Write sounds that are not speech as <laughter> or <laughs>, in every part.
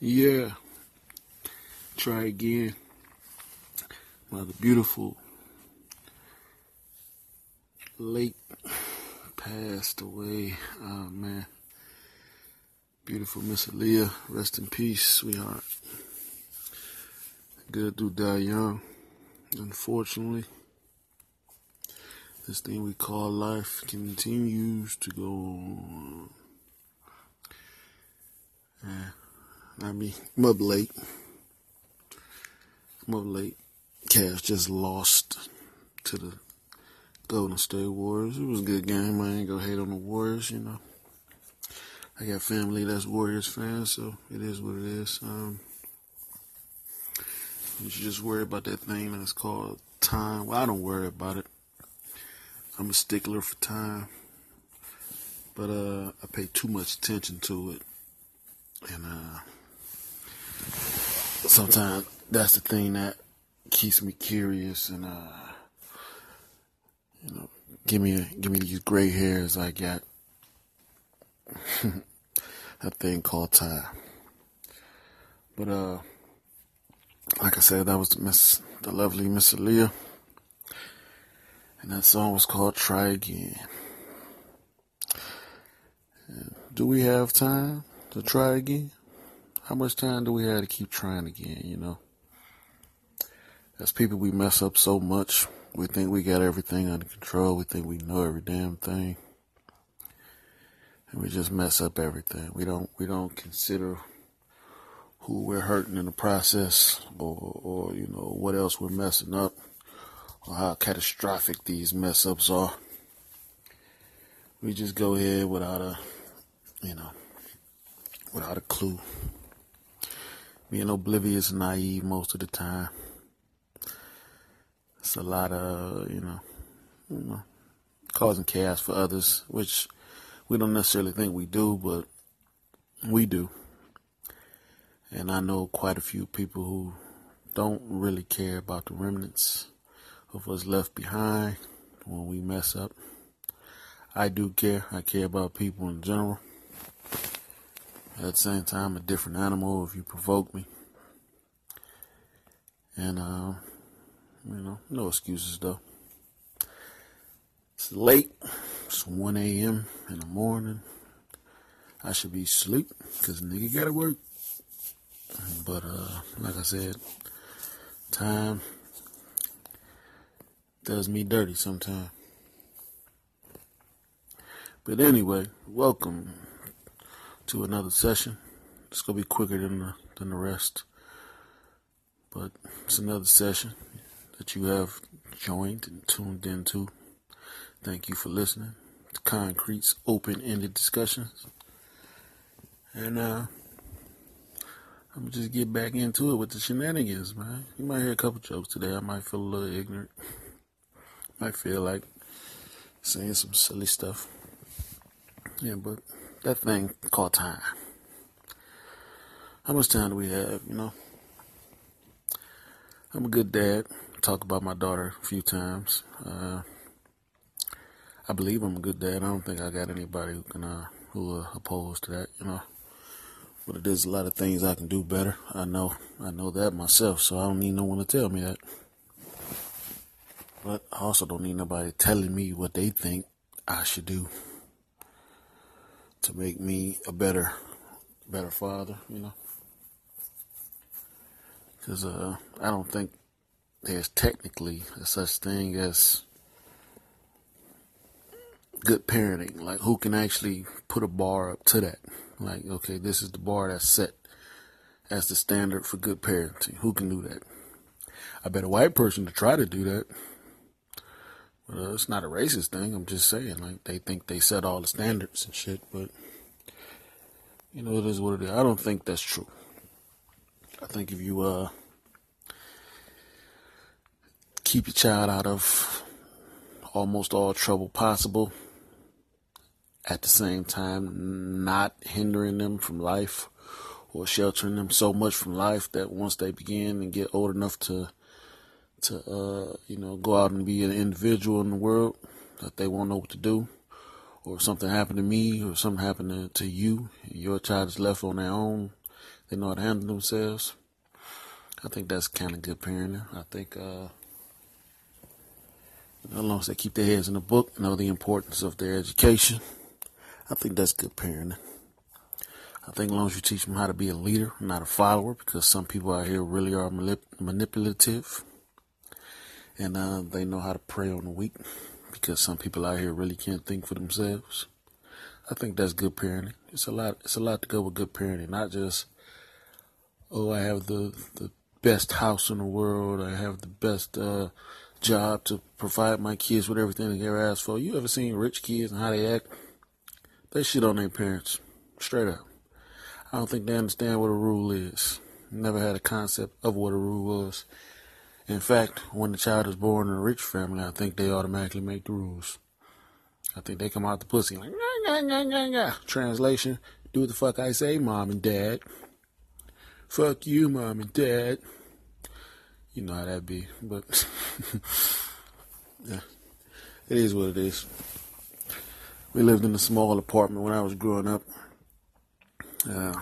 Yeah. Try again. Mother beautiful late passed away. Oh man. Beautiful Miss Aaliyah. Rest in peace, sweetheart. Good to die young. Unfortunately, this thing we call life continues to go on. Yeah. I mean, I'm up late. I'm up late. Cavs just lost to the Golden State Warriors. It was a good game. I ain't gonna hate on the Warriors, you know. I got family that's Warriors fans, so it is what it is. Um, you should just worry about that thing that's called time. Well, I don't worry about it. I'm a stickler for time, but uh, I pay too much attention to it, and uh, sometimes that's the thing that keeps me curious and uh, you know, give me give me these gray hairs I got. that <laughs> thing called time. But uh, like I said, that was the Miss, the lovely Miss Aaliyah, and that song was called "Try Again." Do we have time to try again? How much time do we have to keep trying again? You know, as people, we mess up so much. We think we got everything under control. We think we know every damn thing and we just mess up everything. We don't we don't consider who we're hurting in the process, or or you know what else we're messing up, or how catastrophic these mess ups are. We just go ahead without a, you know, without a clue. Being oblivious and naive most of the time. It's a lot of you know, you know, causing chaos for others, which we don't necessarily think we do, but we do. And I know quite a few people who don't really care about the remnants of what's left behind when we mess up. I do care. I care about people in general. At the same time, a different animal if you provoke me. And, uh, you know, no excuses though. It's late. It's 1 a.m. in the morning. I should be asleep because nigga gotta work. But uh, like I said, time does me dirty sometimes. But anyway, welcome to another session. It's gonna be quicker than the than the rest, but it's another session that you have joined and tuned into. Thank you for listening to Concrete's open ended discussions. And uh, I'm just get back into it with the shenanigans, man. You might hear a couple jokes today. I might feel a little ignorant. Might feel like saying some silly stuff. Yeah, but that thing called time. How much time do we have, you know? I'm a good dad. Talk about my daughter a few times. Uh, I believe I'm a good dad. I don't think I got anybody who can uh, who are opposed to that, you know. But there's a lot of things I can do better. I know I know that myself, so I don't need no one to tell me that. But I also don't need nobody telling me what they think I should do to make me a better better father, you know. Cuz uh I don't think there's technically a such thing as good parenting. Like who can actually put a bar up to that? Like, okay, this is the bar that's set as the standard for good parenting. Who can do that? I bet a white person to try to do that. Uh, it's not a racist thing. I'm just saying, like they think they set all the standards and shit. But you know, it is what it is. I don't think that's true. I think if you uh keep your child out of almost all trouble possible, at the same time not hindering them from life or sheltering them so much from life that once they begin and get old enough to to uh, you know go out and be an individual in the world that they won't know what to do or something happened to me or something happened to, to you and your child is left on their own they know how to handle themselves. I think that's kind of good parenting. I think uh, as long as they keep their heads in the book, know the importance of their education, I think that's good parenting. I think as long as you teach them how to be a leader, not a follower, because some people out here really are manip- manipulative, and uh, they know how to prey on the weak, because some people out here really can't think for themselves. I think that's good parenting. It's a lot. It's a lot to go with good parenting, not just oh, I have the the best house in the world. I have the best uh, job to provide my kids with everything they ever asked for. You ever seen rich kids and how they act? They shit on their parents, straight up. I don't think they understand what a rule is. Never had a concept of what a rule was. In fact, when the child is born in a rich family, I think they automatically make the rules. I think they come out the pussy like, nah, nah, nah, nah, Translation, do the fuck I say, mom and dad. Fuck you, mom and dad. You know how that be, but <laughs> yeah, it is what it is. We lived in a small apartment when I was growing up. Uh,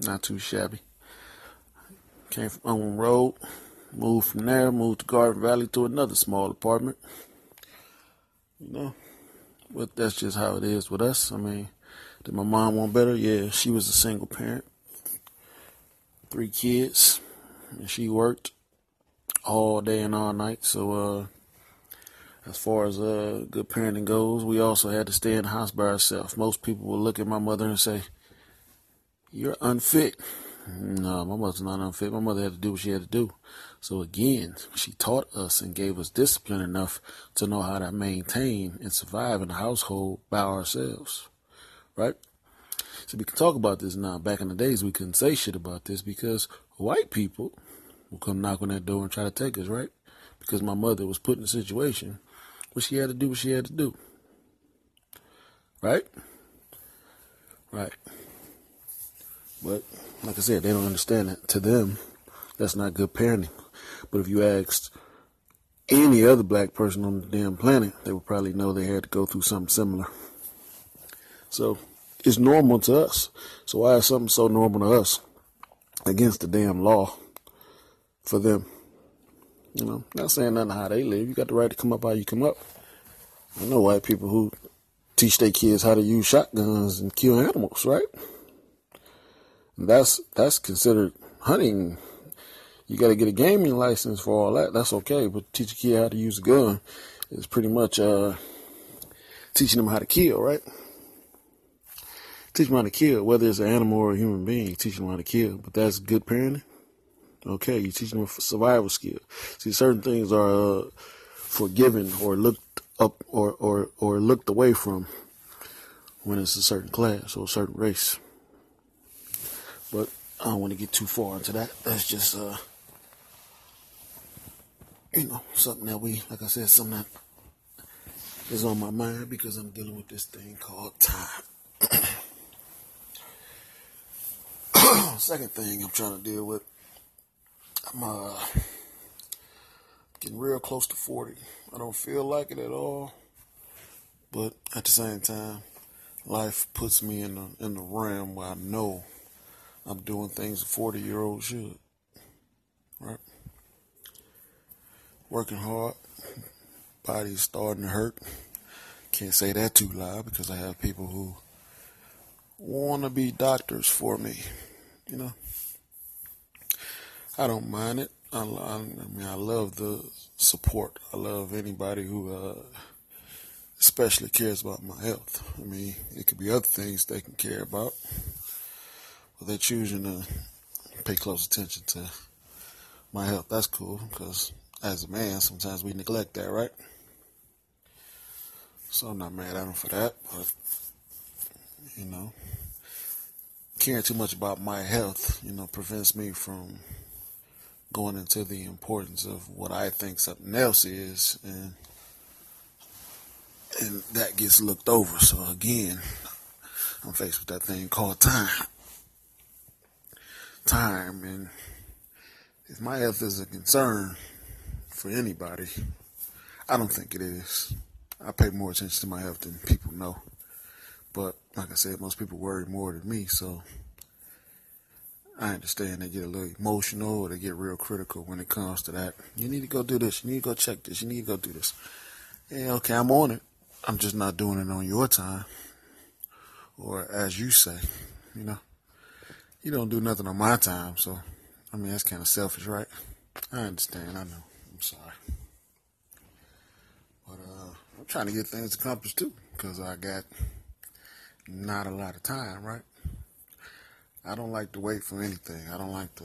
not too shabby. Came from Owen Road, moved from there, moved to Garden Valley to another small apartment. You know, but that's just how it is with us. I mean, did my mom want better? Yeah, she was a single parent, three kids, and she worked all day and all night. So, uh, as far as uh, good parenting goes, we also had to stay in the house by ourselves. Most people would look at my mother and say, "You're unfit." No, my mother's not unfit. My mother had to do what she had to do. So again, she taught us and gave us discipline enough to know how to maintain and survive in the household by ourselves. Right? So we can talk about this now. Back in the days, we couldn't say shit about this because white people will come knock on that door and try to take us, right? Because my mother was put in a situation where she had to do what she had to do. Right? Right. But like I said, they don't understand it. To them, that's not good parenting. But if you asked any other black person on the damn planet, they would probably know they had to go through something similar. So it's normal to us. So why is something so normal to us against the damn law for them? You know, not saying nothing how they live. You got the right to come up how you come up. I know white people who teach their kids how to use shotguns and kill animals, right? that's that's considered hunting. You got to get a gaming license for all that. That's okay, but teach a kid how to use a gun is pretty much uh, teaching them how to kill, right? Teach them how to kill, whether it's an animal or a human being. Teach them how to kill, but that's good parenting. Okay, you teach them survival skill. See, certain things are uh, forgiven or looked up or, or or looked away from when it's a certain class or a certain race. But I don't want to get too far into that. That's just, uh, you know, something that we, like I said, something that is on my mind because I'm dealing with this thing called time. <coughs> Second thing I'm trying to deal with, I'm uh, getting real close to 40. I don't feel like it at all, but at the same time, life puts me in the in the realm where I know I'm doing things a 40 year old should. Right? Working hard. Body's starting to hurt. Can't say that too loud because I have people who want to be doctors for me. You know? I don't mind it. I, I, I, mean, I love the support. I love anybody who, uh, especially cares about my health. I mean, it could be other things they can care about but they're choosing to pay close attention to my health. That's cool because as a man, sometimes we neglect that, right? So I'm not mad at him for that, but you know, caring too much about my health, you know, prevents me from going into the importance of what I think something else is, and and that gets looked over. So again, I'm faced with that thing called time time. And if my health is a concern for anybody, I don't think it is. I pay more attention to my health than people know. But like I said, most people worry more than me, so I understand they get a little emotional or they get real critical when it comes to that. You need to go do this. You need to go check this. You need to go do this. Yeah, okay, I'm on it. I'm just not doing it on your time. Or as you say, you know, you don't do nothing on my time. So, I mean, that's kind of selfish, right? I understand. I know. I'm sorry. But uh, Trying to get things accomplished too because I got not a lot of time, right? I don't like to wait for anything. I don't like to.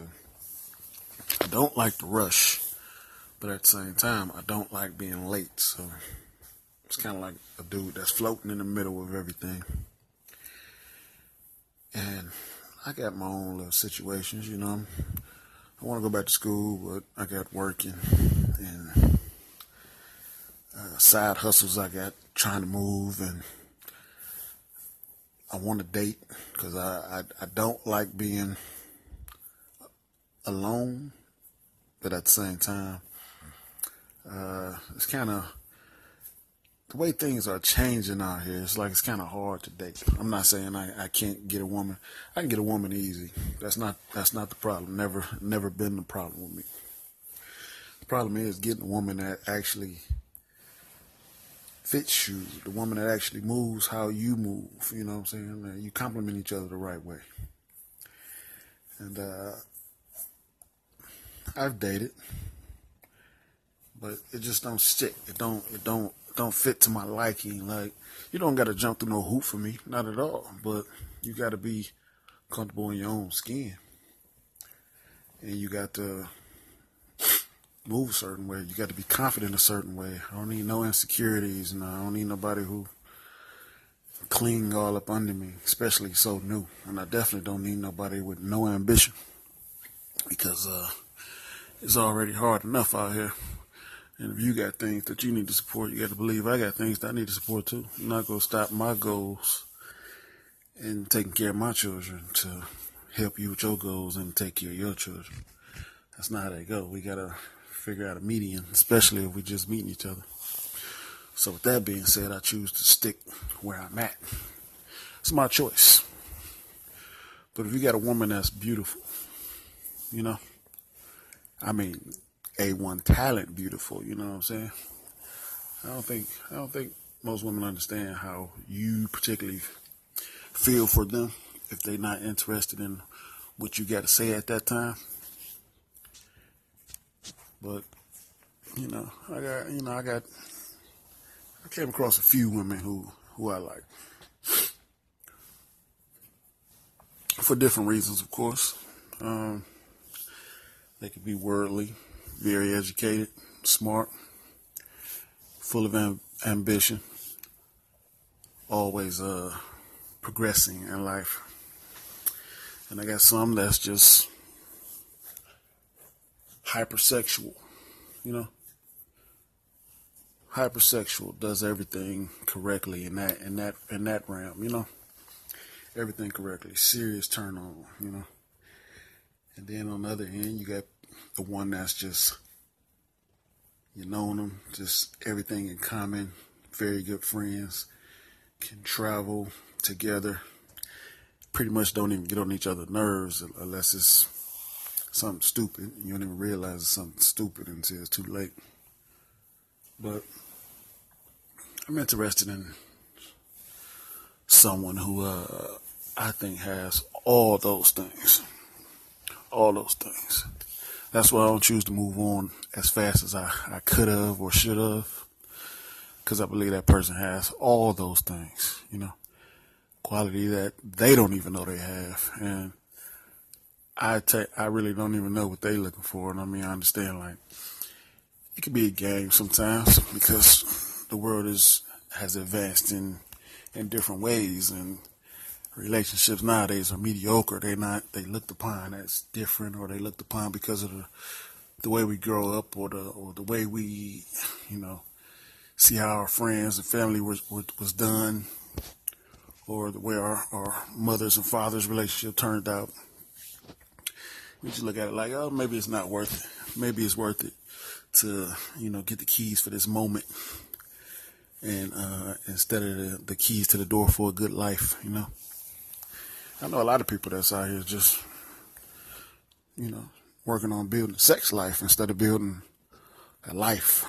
I don't like to rush, but at the same time, I don't like being late. So it's kind of like a dude that's floating in the middle of everything. And I got my own little situations, you know. I want to go back to school, but I got working and uh, side hustles I got trying to move and I want to date because I, I, I don't like being alone, but at the same time, uh, it's kind of the way things are changing out here. It's like it's kind of hard to date. I'm not saying I, I can't get a woman. I can get a woman easy. That's not that's not the problem. Never never been the problem with me. The problem is getting a woman that actually fits you, the woman that actually moves how you move, you know what I'm saying? You complement each other the right way. And uh, I've dated, but it just don't stick. It don't it don't it don't fit to my liking. Like you don't gotta jump through no hoop for me, not at all. But you gotta be comfortable in your own skin. And you got to move a certain way. You got to be confident a certain way. I don't need no insecurities, and I don't need nobody who cling all up under me, especially so new. And I definitely don't need nobody with no ambition because uh, it's already hard enough out here. And if you got things that you need to support, you got to believe I got things that I need to support too. I'm not gonna stop my goals and taking care of my children to help you with your goals and take care of your children. That's not how they go. We gotta figure out a median, especially if we're just meeting each other. So with that being said, I choose to stick where I'm at. It's my choice. But if you got a woman that's beautiful, you know, I mean, A1 talent beautiful, you know what I'm saying? I don't think I don't think most women understand how you particularly feel for them if they're not interested in what you got to say at that time. But you know, I got you know I got I came across a few women who who I like for different reasons, of course. Um, they could be worldly, very educated, smart, full of am- ambition, always uh, progressing in life. And I got some that's just hypersexual, you know. Hypersexual does everything correctly in that in that in that realm, you know. Everything correctly, serious turn on, you know. And then on the other end, you got the one that's just you know them, just everything in common, very good friends, can travel together, pretty much don't even get on each other's nerves unless it's something stupid. You don't even realize it's something stupid until it's too late. But I'm interested in someone who uh, I think has all those things. All those things. That's why I don't choose to move on as fast as I, I could have or should have. Because I believe that person has all those things, you know, quality that they don't even know they have. And I take, I really don't even know what they're looking for. And I mean, I understand like it could be a game sometimes because the world is has advanced in in different ways and relationships nowadays are mediocre. They're not they looked upon as different or they looked upon because of the the way we grow up or the or the way we you know see how our friends and family was was, was done or the way our, our mothers and fathers relationship turned out. We just look at it like, oh, maybe it's not worth it. Maybe it's worth it to, you know, get the keys for this moment. And uh, instead of the, the keys to the door for a good life, you know. I know a lot of people that's out here just you know, working on building a sex life instead of building a life.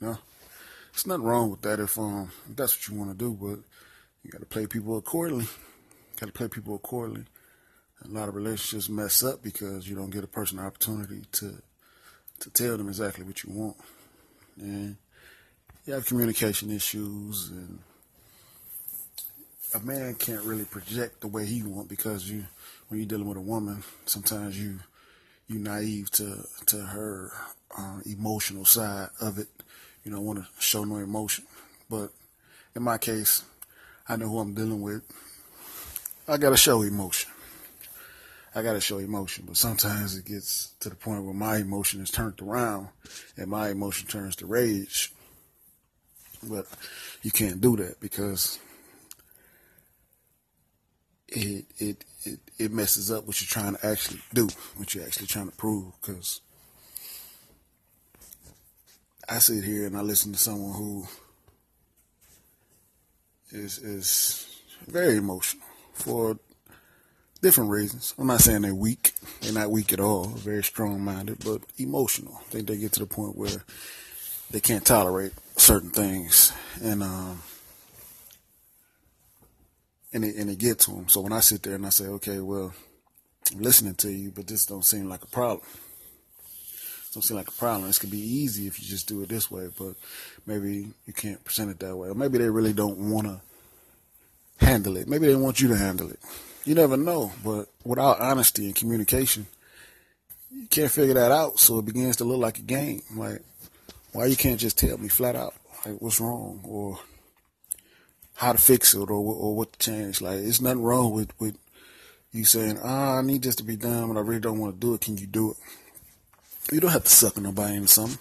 You know, it's nothing wrong with that if um if that's what you want to do, but you got to play people accordingly. Got to play people accordingly. A lot of relationships mess up because you don't get a person an opportunity to to tell them exactly what you want, and you have communication issues and a man can't really project the way he want because you when you're dealing with a woman sometimes you you naive to to her uh, emotional side of it. You don't want to show no emotion. But in my case i know who i'm dealing with. I gotta show emotion i gotta show emotion but sometimes it gets to the point where my emotion is turned around and my emotion turns to rage but you can't do that because it it it, it messes up what you're trying to actually do, what you're actually trying to prove. Because I sit here and I listen to someone who is is very emotional for different reasons. I'm not saying they're weak. They're not weak at all. Very strong minded, but emotional. I think they get to the point where they can't tolerate certain things, and um, and it, and it get to them. So when I sit there and I say, okay, well, I'm listening to you, but this don't seem like a problem. This don't seem like a problem. This could be easy if you just do it this way, but maybe you can't present it that way. Or maybe they really don't want to handle it. Maybe they want you to handle it. You never know. But without honesty and communication, you can't figure that out. So it begins to look like a game. Like, why you can't just tell me flat out, like, what's wrong? Or how to fix it or or what to change. Like it's nothing wrong with with you saying, ah, I need this to be done, but I really don't want to do it. Can you do it? You don't have to suck on nobody into something.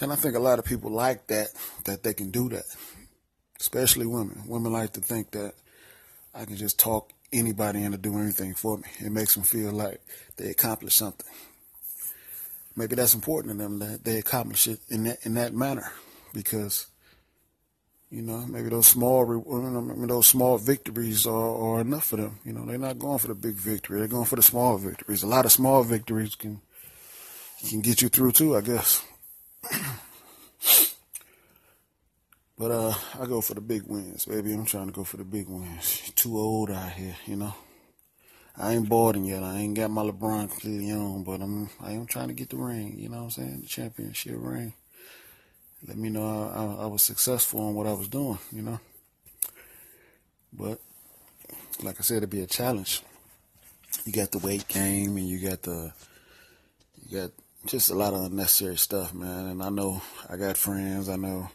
And I think a lot of people like that, that they can do that. Especially women. Women like to think that I can just talk anybody into do anything for me. It makes them feel like they accomplished something. Maybe that's important to them that they accomplish it in that in that manner because you know, maybe those small, those small victories are, are enough for them. You know, they're not going for the big victory; they're going for the small victories. A lot of small victories can can get you through too, I guess. <clears throat> but uh, I go for the big wins, baby. I'm trying to go for the big wins. Too old out here, you know. I ain't boarding yet. I ain't got my LeBron completely on, but I'm I am trying to get the ring. You know what I'm saying? The championship ring let me know I, I, was successful in what I was doing, you know. But like I said, it'd be a challenge. You got the weight game, and you got the you got just a lot of unnecessary stuff, man. And I know I got friends. I know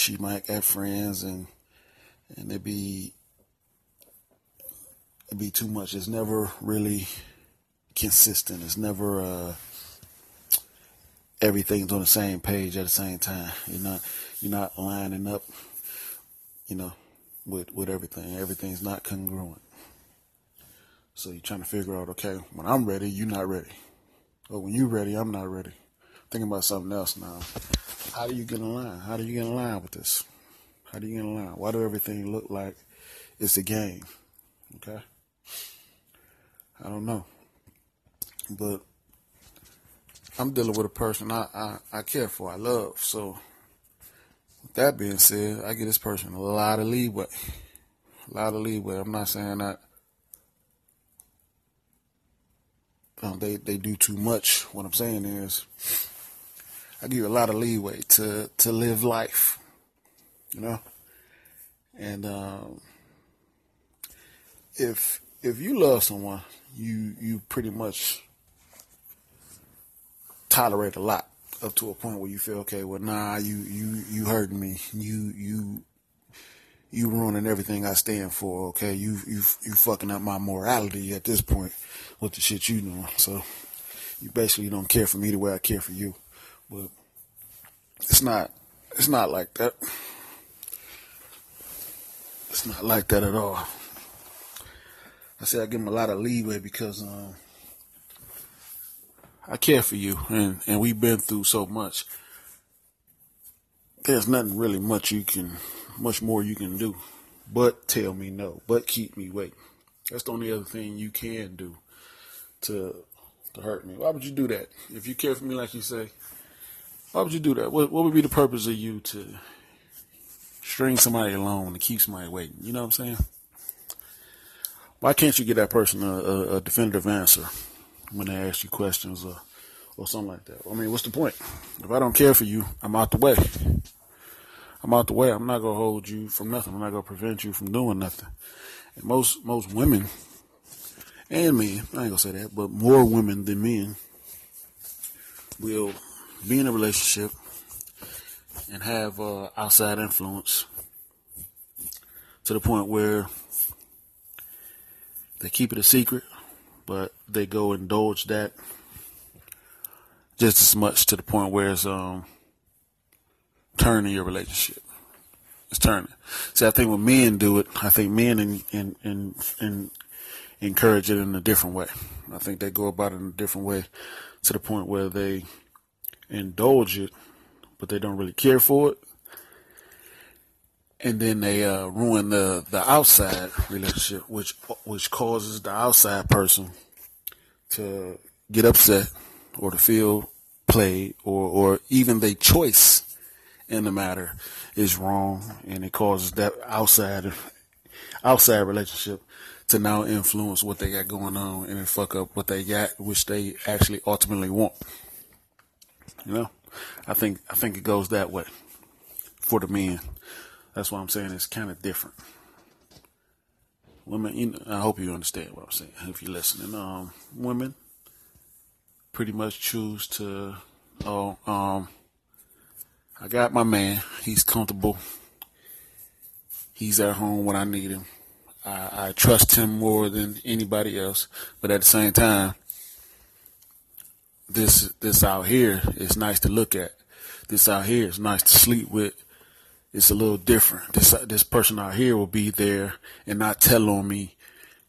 she might have friends, and and it be it be too much. It's never really consistent. It's never uh everything's on the same page at the same time. You're not you're not lining up, you know, with with everything. Everything's not congruent. So you're trying to figure out, okay, when I'm ready, you're not ready. Or when you're ready, I'm not ready. Thinking about something else now. How do you get in line? How do you get in line with this? How do you get in line? Why do everything look like it's a game? Okay. I don't know. But I'm dealing with a person I, I, I care for, I love. So, with that being said, I give this person a lot of leeway. A lot of leeway. I'm not saying that um, they, they do too much. What I'm saying is, I give you a lot of leeway to, to live life, you know? And um, if if you love someone, you you pretty much tolerate a lot up to a point where you feel okay. Well, nah, you you you hurting me. You you you ruining everything I stand for. Okay, you you you fucking up my morality at this point with the shit you doing. So you basically don't care for me the way I care for you. But it's not it's not like that. It's not like that at all. I say I give him a lot of leeway because um, I care for you, and and we've been through so much. There's nothing really much you can, much more you can do, but tell me no, but keep me waiting. That's the only other thing you can do to to hurt me. Why would you do that? If you care for me like you say, why would you do that? What, what would be the purpose of you to string somebody along to keep somebody waiting? You know what I'm saying? Why can't you get that person a, a, a definitive answer when they ask you questions or, or something like that? I mean, what's the point? If I don't care for you, I'm out the way. I'm out the way. I'm not gonna hold you from nothing. I'm not gonna prevent you from doing nothing. And most most women and men, I ain't gonna say that, but more women than men will be in a relationship and have uh, outside influence to the point where they keep it a secret, but they go indulge that just as much to the point where it's um turning your relationship. It's turning. See, I think when men do it, I think men in, in, in, in encourage it in a different way. I think they go about it in a different way to the point where they indulge it, but they don't really care for it. And then they uh, ruin the, the outside relationship, which which causes the outside person to get upset or to feel played or, or even their choice in the matter is wrong and it causes that outside outside relationship to now influence what they got going on and then fuck up what they got, which they actually ultimately want. You know, I think I think it goes that way for the men. That's why I'm saying it's kind of different. Women, you know, I hope you understand what I'm saying if you're listening. Um, women pretty much choose to, oh, um, I got my man. He's comfortable. He's at home when I need him. I, I trust him more than anybody else. But at the same time, this this out here is nice to look at. This out here is nice to sleep with. It's a little different. This this person out here will be there and not tell on me,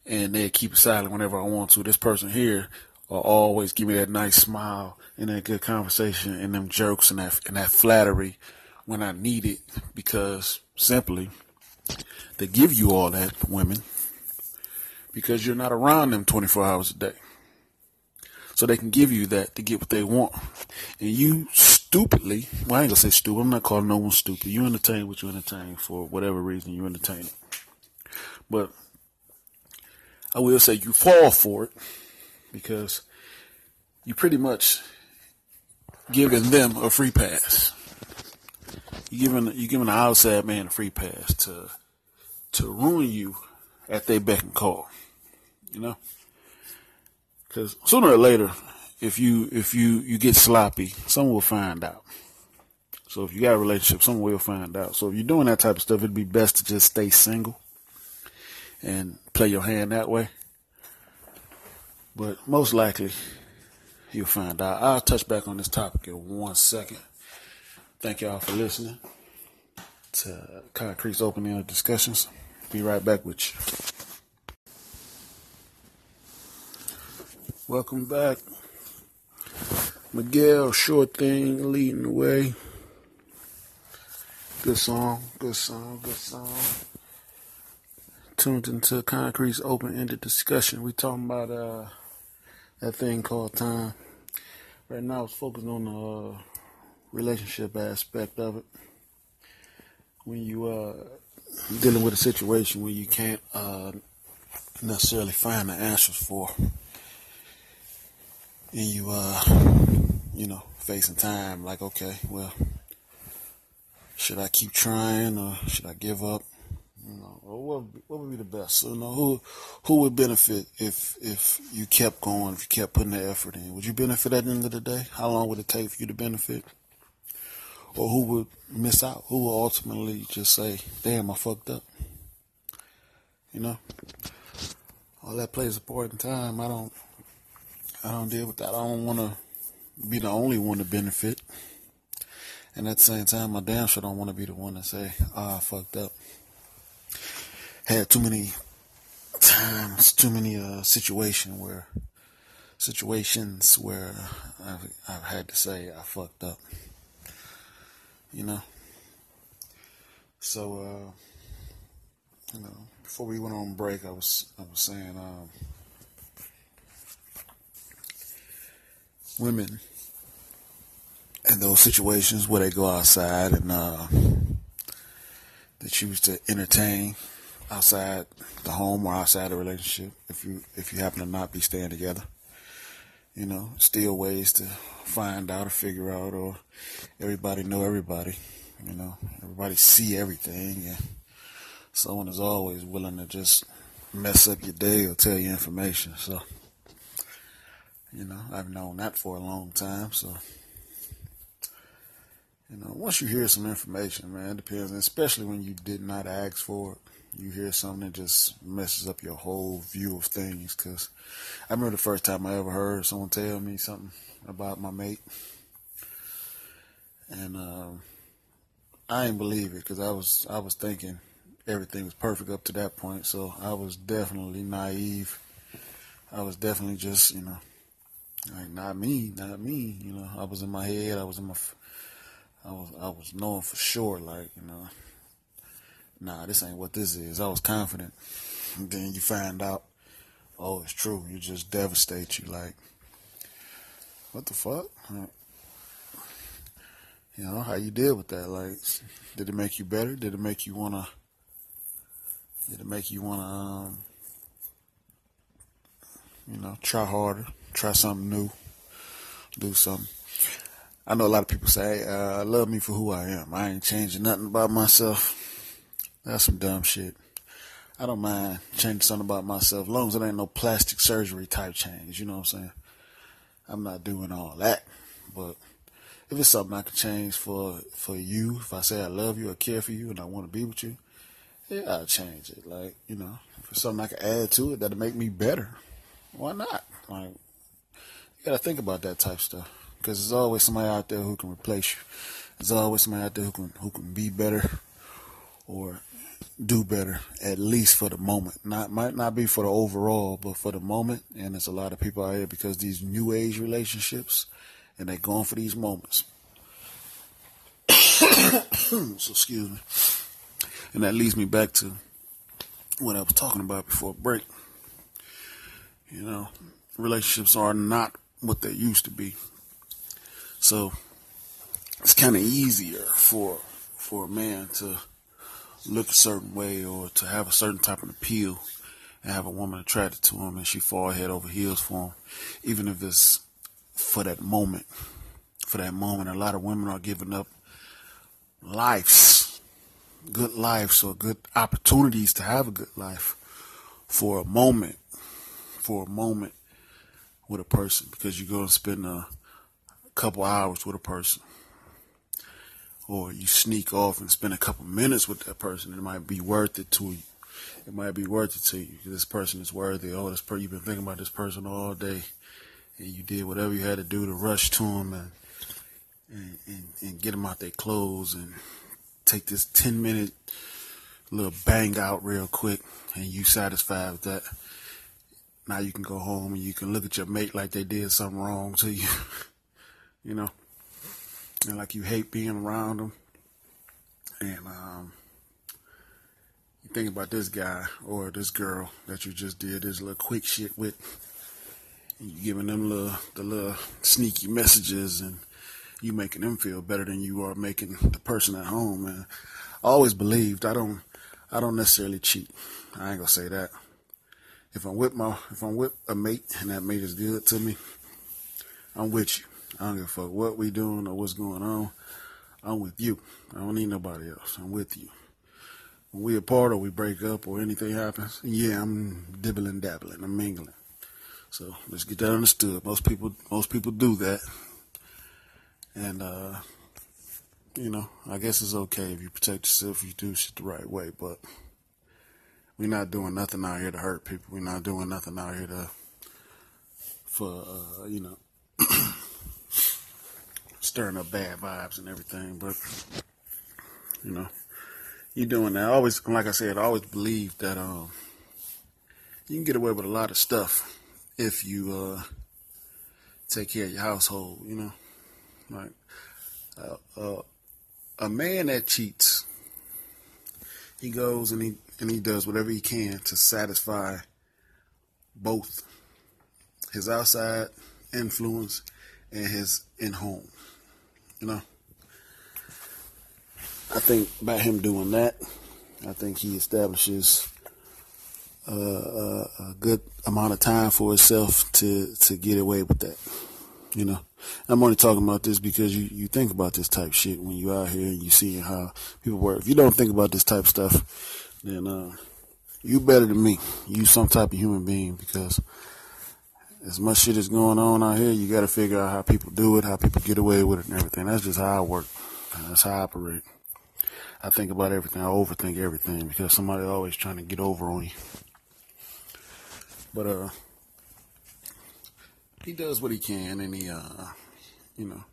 and they keep silent whenever I want to. This person here will always give me that nice smile and that good conversation and them jokes and that and that flattery when I need it because simply they give you all that, women, because you're not around them 24 hours a day. So they can give you that to get what they want. And you stupidly, well, I ain't gonna say stupid, I'm not calling no one stupid. You entertain what you entertain for whatever reason you entertain it. But I will say you fall for it because you pretty much giving them a free pass. You giving you giving the outside man a free pass to to ruin you at their beck and call. You know, because sooner or later, if you if you you get sloppy, someone will find out. So if you got a relationship, someone will find out. So if you're doing that type of stuff, it'd be best to just stay single and play your hand that way. But most likely, you'll find out. I'll touch back on this topic in one second. Thank y'all for listening to Concrete's opening of discussions. Be right back with you. Welcome back. Miguel, Sure Thing, leading the way. Good song, good song, good song. Tuned into Concrete's open-ended discussion. We talking about uh that thing called time. Right now, it's focused on the uh, relationship aspect of it. When you uh dealing with a situation where you can't uh, necessarily find the answers for, and you uh, you know, facing time like, okay, well, should I keep trying or should I give up? You know, what would be, what would be the best? You know, who who would benefit if if you kept going, if you kept putting the effort in? Would you benefit at the end of the day? How long would it take for you to benefit? or who would miss out, who will ultimately just say, damn, I fucked up. You know? All that plays a part in time. I don't I don't deal with that. I don't wanna be the only one to benefit. And at the same time, I damn sure don't want to be the one to say, ah, I fucked up. Had too many times, too many uh, situations where, situations where I've, I've had to say I fucked up you know. So, uh, you know, before we went on break, I was I was saying, um, women in those situations where they go outside and uh, they choose to entertain outside the home or outside the relationship if you if you happen to not be staying together you know still ways to find out or figure out or everybody know everybody you know everybody see everything and someone is always willing to just mess up your day or tell you information so you know i've known that for a long time so you know, once you hear some information, man, it depends, especially when you did not ask for it. You hear something that just messes up your whole view of things. Cause I remember the first time I ever heard someone tell me something about my mate, and um, I didn't believe it because I was I was thinking everything was perfect up to that point. So I was definitely naive. I was definitely just you know like not me, not me. You know, I was in my head. I was in my I was I was knowing for sure, like you know, nah, this ain't what this is. I was confident, and then you find out, oh, it's true. You just devastate you, like, what the fuck? you know, how you deal with that? Like, did it make you better? Did it make you wanna? Did it make you wanna, um, you know, try harder, try something new, do something? I know a lot of people say, uh, love me for who I am. I ain't changing nothing about myself. That's some dumb shit. I don't mind changing something about myself, as long as it ain't no plastic surgery type change. You know what I'm saying? I'm not doing all that. But if it's something I can change for for you, if I say I love you or care for you and I want to be with you, yeah, I'll change it. Like, you know, if it's something I can add to it that'll make me better, why not? Like, gotta think about that type stuff because there's always somebody out there who can replace you. There's always somebody out there who can who can be better or do better at least for the moment. Not might not be for the overall, but for the moment. And there's a lot of people out here because these new age relationships, and they're going for these moments. <coughs> so excuse me. And that leads me back to what I was talking about before break. You know, relationships are not what they used to be. So it's kind of easier for for a man to look a certain way or to have a certain type of appeal and have a woman attracted to him and she fall head over heels for him, even if it's for that moment. For that moment, a lot of women are giving up lives, good lives or good opportunities to have a good life for a moment, for a moment with a person because you're going to spend a couple hours with a person or you sneak off and spend a couple minutes with that person, it might be worth it to you. It might be worth it to you. This person is worthy. Oh, this per- you've been thinking about this person all day, and you did whatever you had to do to rush to them and and, and, and get them out their clothes and take this ten minute little bang out real quick, and you satisfied with that. Now you can go home and you can look at your mate like they did something wrong to you. <laughs> you know, and like you hate being around them. And um, you think about this guy or this girl that you just did this little quick shit with. And you giving them little the little sneaky messages and you making them feel better than you are making the person at home. And I always believed I don't I don't necessarily cheat. I ain't gonna say that. If I'm with my if I'm with a mate and that mate is good to me, I'm with you. I don't give a fuck what we doing or what's going on. I'm with you. I don't need nobody else. I'm with you. When we apart or we break up or anything happens, yeah, I'm dibbling dabbling. I'm mingling. So let's get that understood. Most people, most people do that, and uh, you know, I guess it's okay if you protect yourself, you do shit the right way. But we're not doing nothing out here to hurt people. We're not doing nothing out here to, for uh, you know. <coughs> stirring up bad vibes and everything. But you know, you doing that. I always, like I said, I always believe that um, you can get away with a lot of stuff if you uh, take care of your household. You know, like uh, uh, a man that cheats, he goes and he and he does whatever he can to satisfy both his outside influence and his in home. You know, I think by him doing that, I think he establishes uh, a, a, good amount of time for himself to to get away with that. You know, I'm only talking about this because you you think about this type shit when you out here and you see how people work. If you don't think about this type of stuff, then uh, you better than me. You some type of human being because as much shit is going on out here, you got to figure out how people do it, how people get away with it, and everything. That's just how I work. That's how I operate. I think about everything. I overthink everything because somebody always trying to get over on you. But uh, he does what he can, and he uh, you know,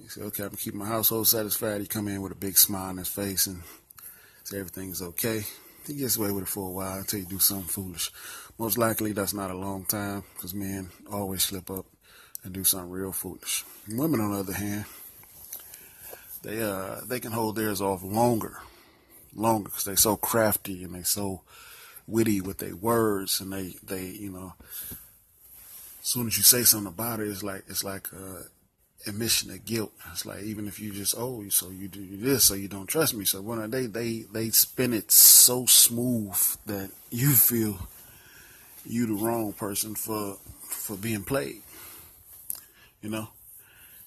he said, "Okay, I'm keep my household satisfied." He come in with a big smile on his face and say everything's okay. He gets away with it for a while until you do something foolish. Most likely, that's not a long time because men always slip up and do something real foolish. Women, on the other hand, they uh they can hold theirs off longer, longer because they're so crafty and they're so witty with their words and they they you know. As soon as you say something about it, it's like it's like uh, admission of guilt. It's like even if you just oh, so you do this, so you don't trust me. So when they they they spin it so smooth that you feel you the wrong person for for being played. You know,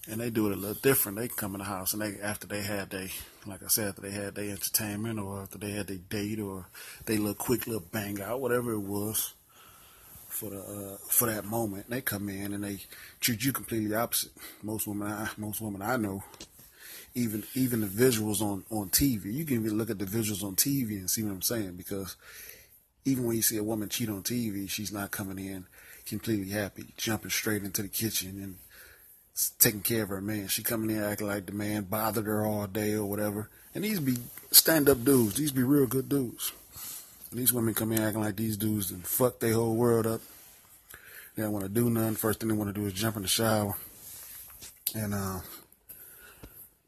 and they do it a little different. They come in the house and they after they had they like I said after they had their entertainment or after they had their date or they little quick little bang out whatever it was for the uh, for that moment. They come in and they treat you completely opposite. Most women, I, most women I know, even even the visuals on on TV. You can even look at the visuals on TV and see what I'm saying because even when you see a woman cheat on TV, she's not coming in completely happy, jumping straight into the kitchen and taking care of her man. She coming in acting like the man bothered her all day or whatever. And these be stand up dudes. These be real good dudes. These women come in acting like these dudes and fuck their whole world up. They don't want to do nothing. First thing they want to do is jump in the shower and uh,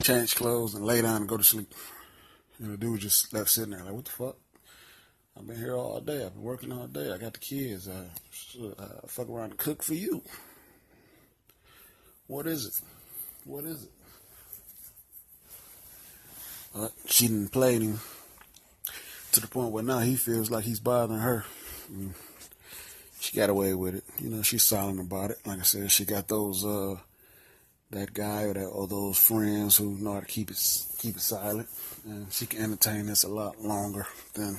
change clothes and lay down and go to sleep. And the dude just left sitting there like, what the fuck? I've been here all day. I've been working all day. I got the kids. I uh, fuck around and cook for you. What is it? What is it? Uh, she didn't play him to the point where now he feels like he's bothering her. And she got away with it. You know, she's silent about it. Like I said, she got those uh that guy or that or those friends who know how to keep it keep it silent, and she can entertain this a lot longer than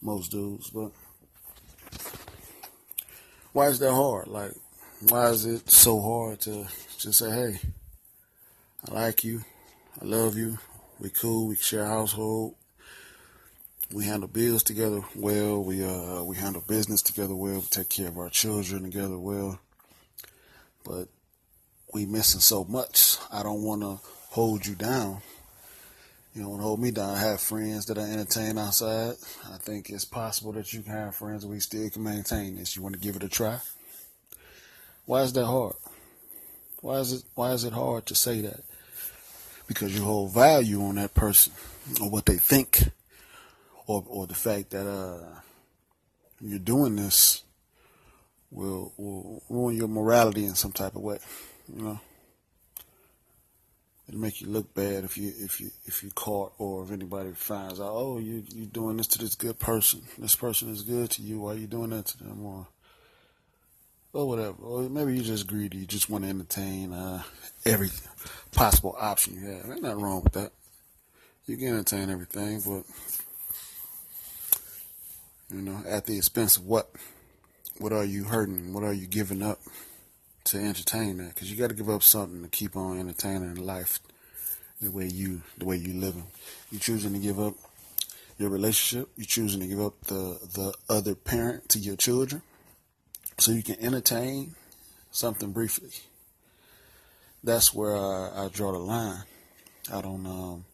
most dudes. But why is that hard? Like, why is it so hard to just say, "Hey, I like you, I love you, we cool, we share a household, we handle bills together well. We uh we handle business together well. We take care of our children together well. But we missing so much. I don't want to hold you down. You don't want to hold me down. I have friends that I entertain outside. I think it's possible that you can have friends and we still can maintain this. You want to give it a try? Why is that hard? Why is it why is it hard to say that? Because you hold value on that person or what they think or or the fact that uh, you're doing this will will ruin your morality in some type of way. You know, it'll make you look bad if you if you if you caught or if anybody finds out. Oh, you you doing this to this good person. This person is good to you. Why are you doing that to them? Or or whatever. Or maybe you're just greedy. You just want to entertain uh, every possible option you have. Ain't nothing wrong with that. You can entertain everything, but you know, at the expense of what? What are you hurting? What are you giving up to entertain that? Because you got to give up something to keep on entertaining life the way you the way you living. You choosing to give up your relationship. You choosing to give up the the other parent to your children, so you can entertain something briefly. That's where I, I draw the line. I don't um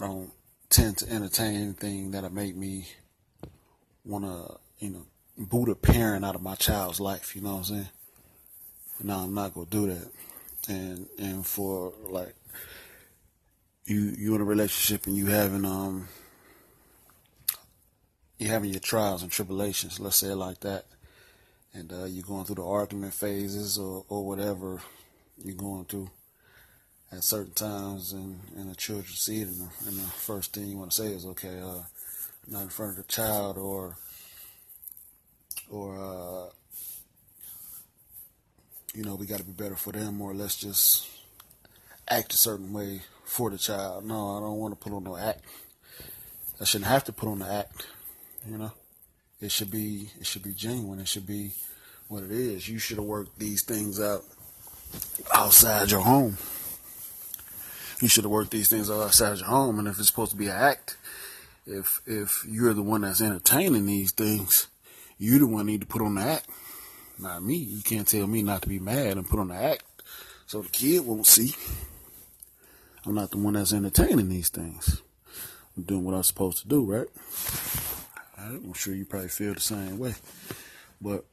I don't tend to entertain anything that'll make me want to, you know, boot a parent out of my child's life. You know what I'm saying? No, I'm not gonna do that. And and for like you you in a relationship and you having um you having your trials and tribulations, let's say it like that, and uh, you're going through the argument phases or, or whatever you're going through at certain times, and, and the children see it, and the, and the first thing you want to say is, okay, uh, not in front of the child, or or uh, you know, we got to be better for them, or let's just act a certain way for the child. No, I don't want to put on no act. I shouldn't have to put on the act. You know, it should be it should be genuine. It should be what it is. You should have worked these things out outside your home. You should have worked these things out outside your home. And if it's supposed to be an act, if if you're the one that's entertaining these things, you the one need to put on the act, not me. You can't tell me not to be mad and put on the act so the kid won't see. I'm not the one that's entertaining these things. I'm doing what I'm supposed to do, right? I'm sure you probably feel the same way. But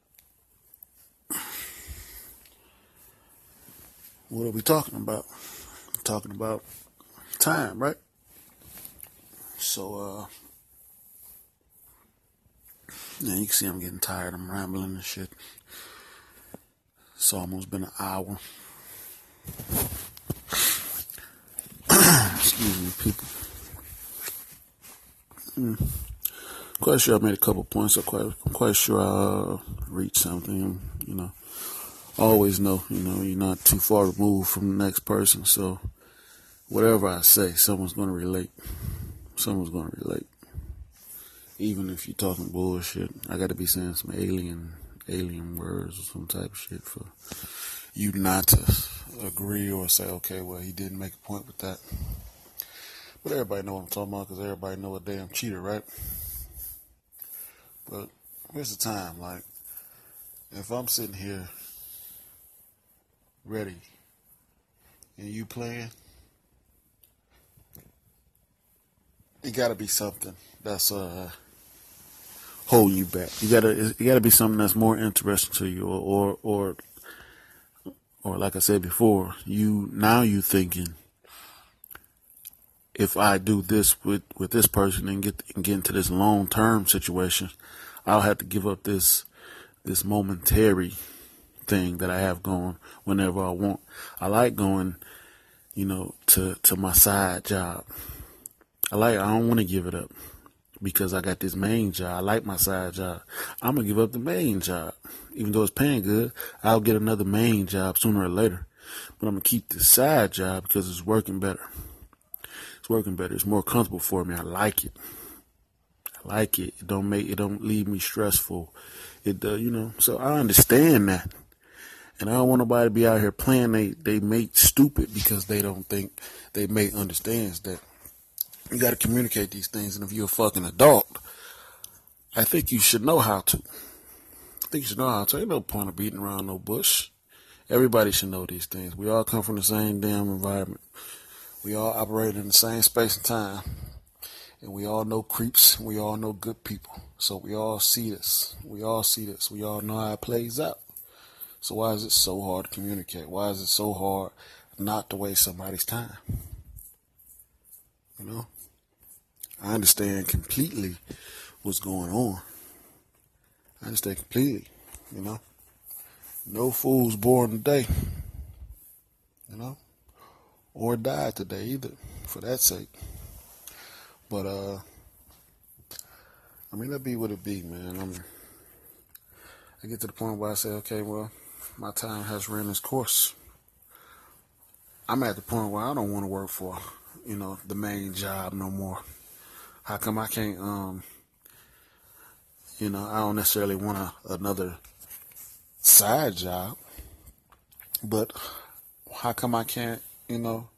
what are we talking about? We're talking about time, right? So, uh, yeah, you can see I'm getting tired. I'm rambling and shit. It's almost been an hour. <coughs> Excuse me, people. Mm. Quite sure I made a couple points. I'm quite, I'm quite sure I uh, reached something. You know, always know. You know, you're not too far removed from the next person. So, whatever I say, someone's going to relate. Someone's to relate. Even if you're talking bullshit, I got to be saying some alien, alien words or some type of shit for you not to agree or say, okay, well, he didn't make a point with that. But everybody know what I'm talking about because everybody know a damn cheater, right? But here's the time, like, if I'm sitting here ready and you playing, it got to be something that's uh holding you back. You gotta it gotta be something that's more interesting to you, or or or, or like I said before, you now you thinking if I do this with with this person and get and get into this long term situation, I'll have to give up this this momentary thing that I have going whenever I want. I like going, you know, to to my side job. I like I don't want to give it up because I got this main job. I like my side job. I'm gonna give up the main job, even though it's paying good. I'll get another main job sooner or later, but I'm gonna keep the side job because it's working better. It's working better. It's more comfortable for me. I like it. I like it. It don't make it don't leave me stressful. It uh, you know. So I understand that. And I don't want nobody to be out here playing they, they mate stupid because they don't think they mate understands that you got to communicate these things. And if you're a fucking adult, I think you should know how to. I think you should know how to. Ain't no point of beating around no bush. Everybody should know these things. We all come from the same damn environment. We all operate in the same space and time. And we all know creeps. We all know good people. So we all see this. We all see this. We all know how it plays out. So why is it so hard to communicate? Why is it so hard not to waste somebody's time? You know? I understand completely what's going on. I understand completely, you know. No fools born today, you know, or died today either, for that sake. But uh, I mean, that be what it be, man. I'm, I get to the point where I say, okay, well, my time has run its course. I'm at the point where I don't want to work for, you know, the main job no more. How come I can't, um, you know, I don't necessarily want a, another side job, but how come I can't, you know,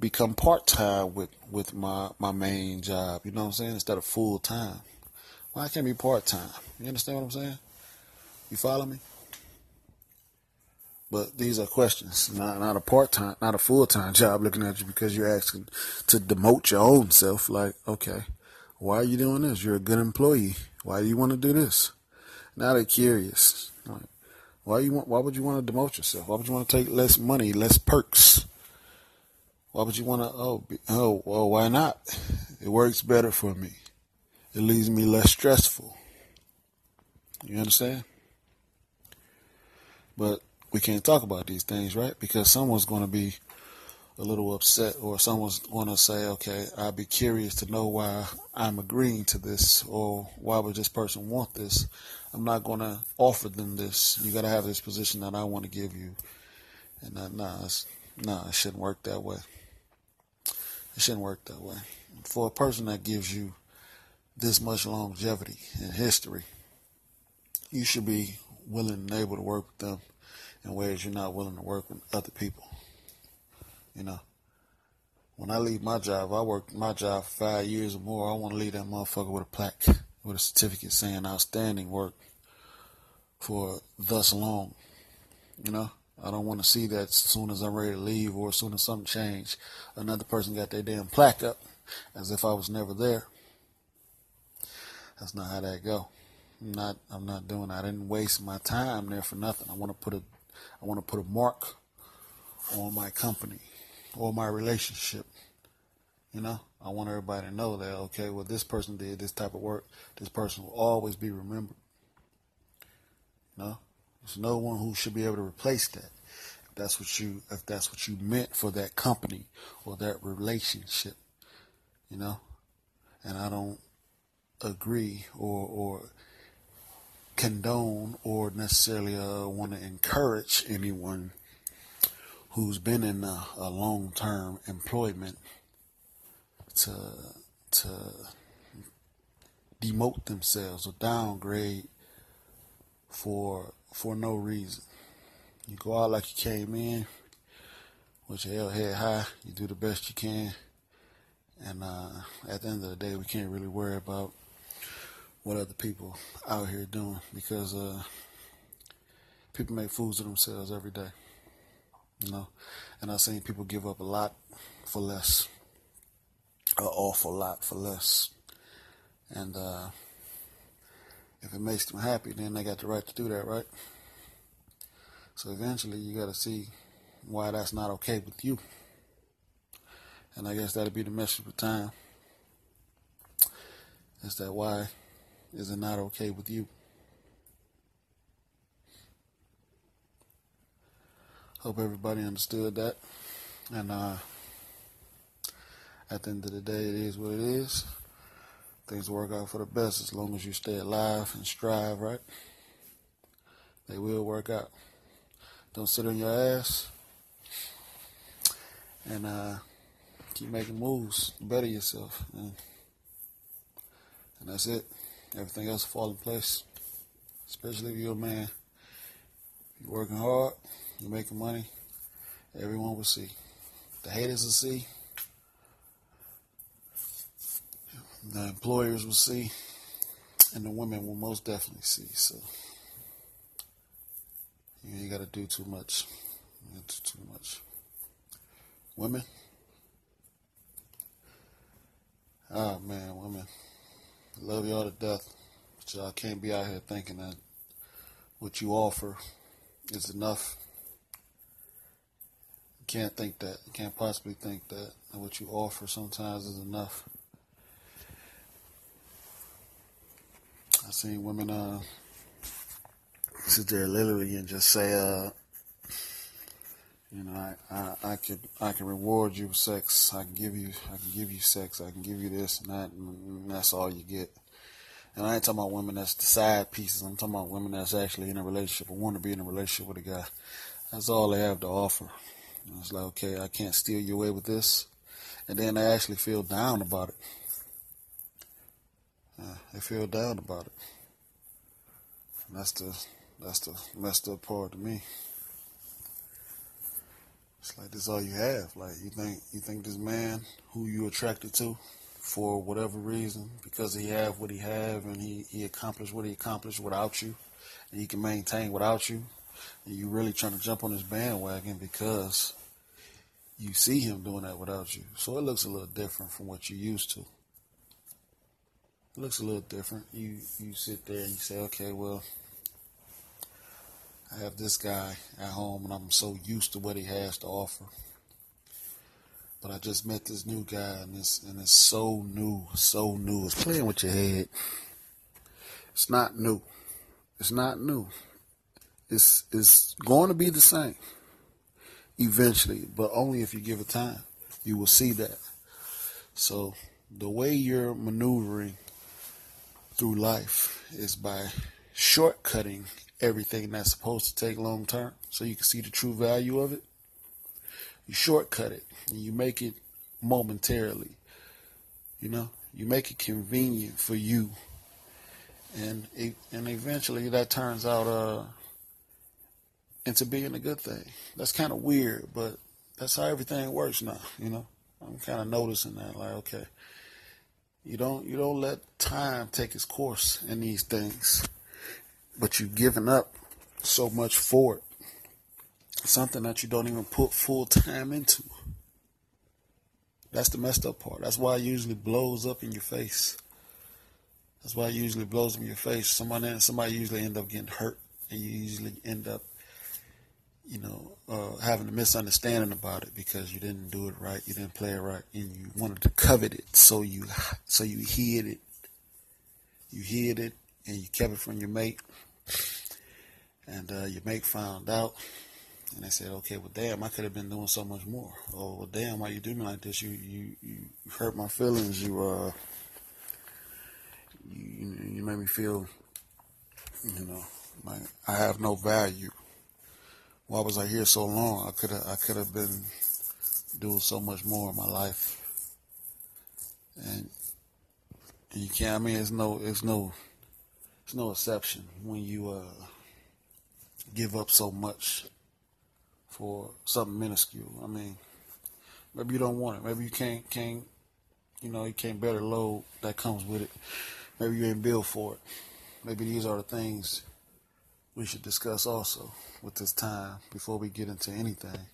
become part time with, with my, my main job, you know what I'm saying, instead of full time? Why can't be part time? You understand what I'm saying? You follow me? But these are questions, not not a part time, not a full time <laughs> job looking at you because you're asking to demote your own self. Like, okay, why are you doing this? You're a good employee. Why do you want to do this? Now they're curious. Like, why you want? Why would you want to demote yourself? Why would you want to take less money, less perks? Why would you want to? Oh, be, oh, well, why not? It works better for me. It leaves me less stressful. You understand? But we can't talk about these things, right? Because someone's going to be a little upset or someone's going to say, okay, I'd be curious to know why I'm agreeing to this or why would this person want this. I'm not going to offer them this. You got to have this position that I want to give you. And uh, nah, nah, it shouldn't work that way. It shouldn't work that way. For a person that gives you this much longevity in history, you should be willing and able to work with them in ways you're not willing to work with other people. You know, when I leave my job, I work my job five years or more. I want to leave that motherfucker with a plaque, with a certificate saying outstanding work for thus long. You know, I don't want to see that as soon as I'm ready to leave or as soon as something changed, another person got their damn plaque up as if I was never there. That's not how that go. I'm not I'm not doing that. I didn't waste my time there for nothing. I want to put a I want to put a mark on my company or my relationship. You know, I want everybody to know that okay, well this person did this type of work. This person will always be remembered. You know, there's no one who should be able to replace that. If that's what you if that's what you meant for that company or that relationship. You know, and I don't agree or or condone or necessarily uh, want to encourage anyone who's been in a, a long-term employment to to demote themselves or downgrade for for no reason. You go out like you came in, with your head high. You do the best you can, and uh, at the end of the day, we can't really worry about what other people out here doing because uh, people make fools of themselves every day. You know, and I've seen people give up a lot for less, an awful lot for less, and uh, if it makes them happy, then they got the right to do that, right? So eventually, you got to see why that's not okay with you, and I guess that'll be the message of time. Is that why is it not okay with you? Hope everybody understood that. And uh, at the end of the day, it is what it is. Things work out for the best as long as you stay alive and strive, right? They will work out. Don't sit on your ass and uh, keep making moves, better yourself. And, and that's it. Everything else will fall in place, especially if you're a man. You're working hard you're making money, everyone will see. The haters will see. The employers will see. And the women will most definitely see. So you ain't got to do too much. Do too much. Women. Oh man, women. Love y'all to death. But y'all can't be out here thinking that what you offer is enough You can't think that. You can't possibly think that. And what you offer sometimes is enough. I've seen women uh, sit there literally and just say, uh, you know, I, I, I can I can reward you with sex. I can give you I can give you sex. I can give you this and that, and that's all you get. And I ain't talking about women that's the side pieces. I'm talking about women that's actually in a relationship or want to be in a relationship with a guy. That's all they have to offer. I was like, okay, I can't steal you away with this. And then they actually feel down about it. Uh, they feel down about it. And that's the that's the messed up part to me. It's like this is all you have. Like you think you think this man who you attracted to for whatever reason, because he have what he have and he, he accomplished what he accomplished without you and he can maintain without you. And you really trying to jump on his bandwagon because you see him doing that without you. So it looks a little different from what you used to. It looks a little different. You you sit there and you say, okay, well, I have this guy at home and I'm so used to what he has to offer. But I just met this new guy and it's and it's so new, so new. It's playing with your head. It's not new. It's not new. it's it's going to be the same eventually, but only if you give it time. You will see that. So the way you're maneuvering through life is by shortcutting everything that's supposed to take long term so you can see the true value of it. You shortcut it and you make it momentarily. You know, you make it convenient for you. And it, and eventually that turns out uh into being a good thing. That's kind of weird, but that's how everything works now, you know. I'm kind of noticing that like okay, you don't you don't let time take its course in these things, but you've given up so much for it. Something that you don't even put full time into. That's the messed up part. That's why it usually blows up in your face. That's why it usually blows up in your face. Somebody somebody usually end up getting hurt, and you usually end up you know, uh, having a misunderstanding about it because you didn't do it right, you didn't play it right, and you wanted to covet it, so you so you hid it, you hid it, and you kept it from your mate, and uh, your mate found out, and they said, okay, well, damn, I could have been doing so much more. Oh, well, damn, why you doing like this? You you you hurt my feelings. You uh, you you made me feel, you know, like I have no value why was I here so long? I could have I could have been doing so much more in my life. And you can't I mean it's no it's no it's no exception when you uh give up so much for something minuscule. I mean maybe you don't want it. Maybe you can't can't you know, you can't bear the load that comes with it. Maybe you ain't built for it. Maybe these are the things we should discuss also with this time before we get into anything.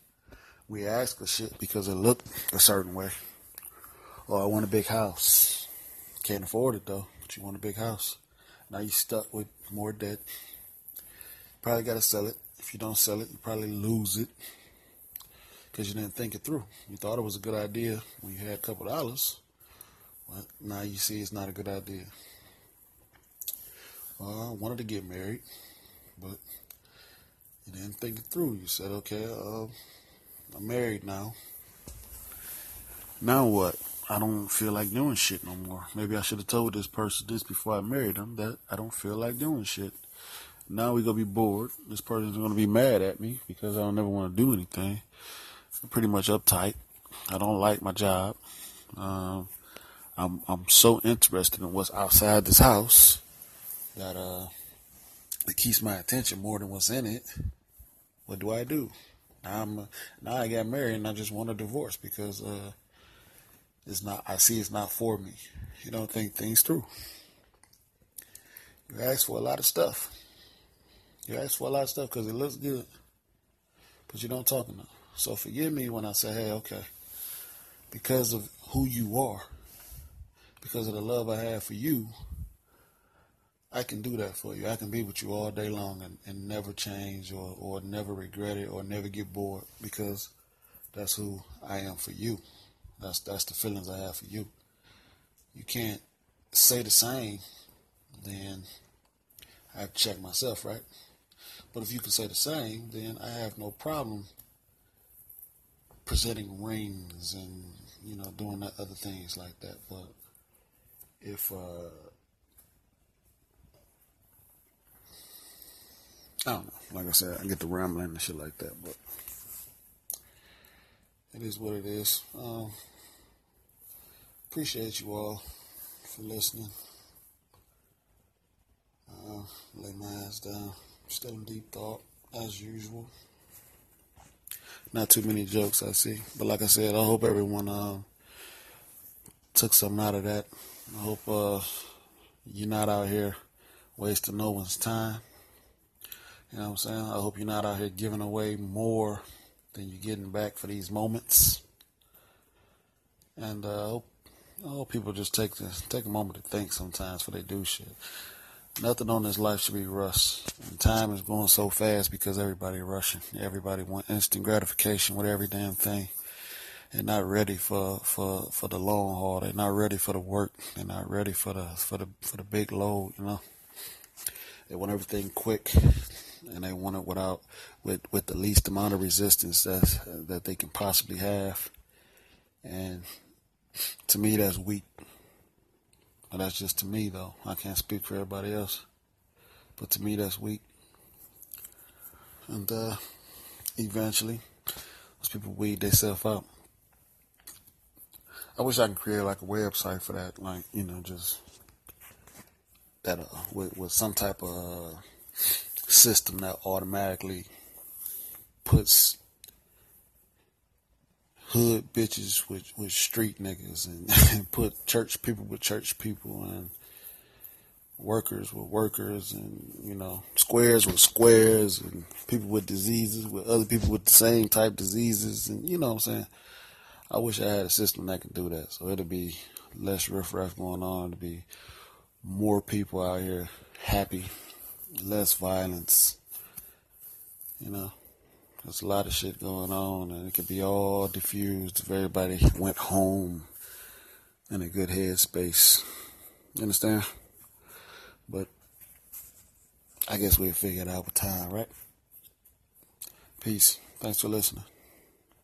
We ask for shit because it looked a certain way. Or oh, I want a big house. Can't afford it though, but you want a big house. Now you stuck with more debt. Probably got to sell it. If you don't sell it, you probably lose it because you didn't think it through. You thought it was a good idea when you had a couple dollars. But now you see it's not a good idea. Well, I wanted to get married but you didn't think it through. You said, okay, uh, I'm married now. Now what? I don't feel like doing shit no more. Maybe I should have told this person this before I married him that I don't feel like doing shit. Now we gonna be bored. This person's gonna be mad at me because I don't ever want to do anything. I'm pretty much uptight. I don't like my job. Um, I'm I'm so interested in what's outside this house that uh it keeps my attention more than what's in it, what do I do? Now I'm now I got married and I just want a divorce because uh, it's not. I see it's not for me. You don't think things through. You ask for a lot of stuff. You ask for a lot of stuff because it looks good, but you don't talk enough. So forgive me when I say, "Hey, okay," because of who you are, because of the love I have for you. I can do that for you. I can be with you all day long and, and never change or, or never regret it or never get bored because that's who I am for you. That's that's the feelings I have for you. You can't say the same, then I have to check myself, right? But if you can say the same, then I have no problem presenting rings and you know doing other things like that. But if uh, I don't know. Like I said, I get the rambling and shit like that, but it is what it is. Um, appreciate you all for listening. Uh, lay my eyes down. Still in deep thought, as usual. Not too many jokes I see, but like I said, I hope everyone uh, took something out of that. I hope uh, you're not out here wasting no one's time. You know what I'm saying? I hope you're not out here giving away more than you're getting back for these moments. And uh, I hope, I hope people just take the, take a moment to think sometimes before they do shit. Nothing on this life should be rushed. And time is going so fast because everybody rushing. Everybody want instant gratification with every damn thing. They're not ready for, for, for the long haul. They're not ready for the work. They're not ready for the for the for the big load. You know. They want everything quick and they want it without with with the least amount of resistance that that they can possibly have. And to me, that's weak. But that's just to me, though. I can't speak for everybody else. But to me, that's weak. And uh, eventually, those people weed themselves out. I wish I could create like a website for that, like you know, just that uh, with with some type of uh, system that automatically puts hood bitches with, with street niggas and, <laughs> and put church people with church people and workers with workers and you know squares with squares and people with diseases with other people with the same type diseases and you know what I'm saying? I wish I had a system that could do that. So it'd be less riffraff going on to be more people out here happy less violence you know there's a lot of shit going on, and it could be all diffused if everybody went home in a good headspace. You understand? But I guess we'll figure it out with time, right? Peace. Thanks for listening.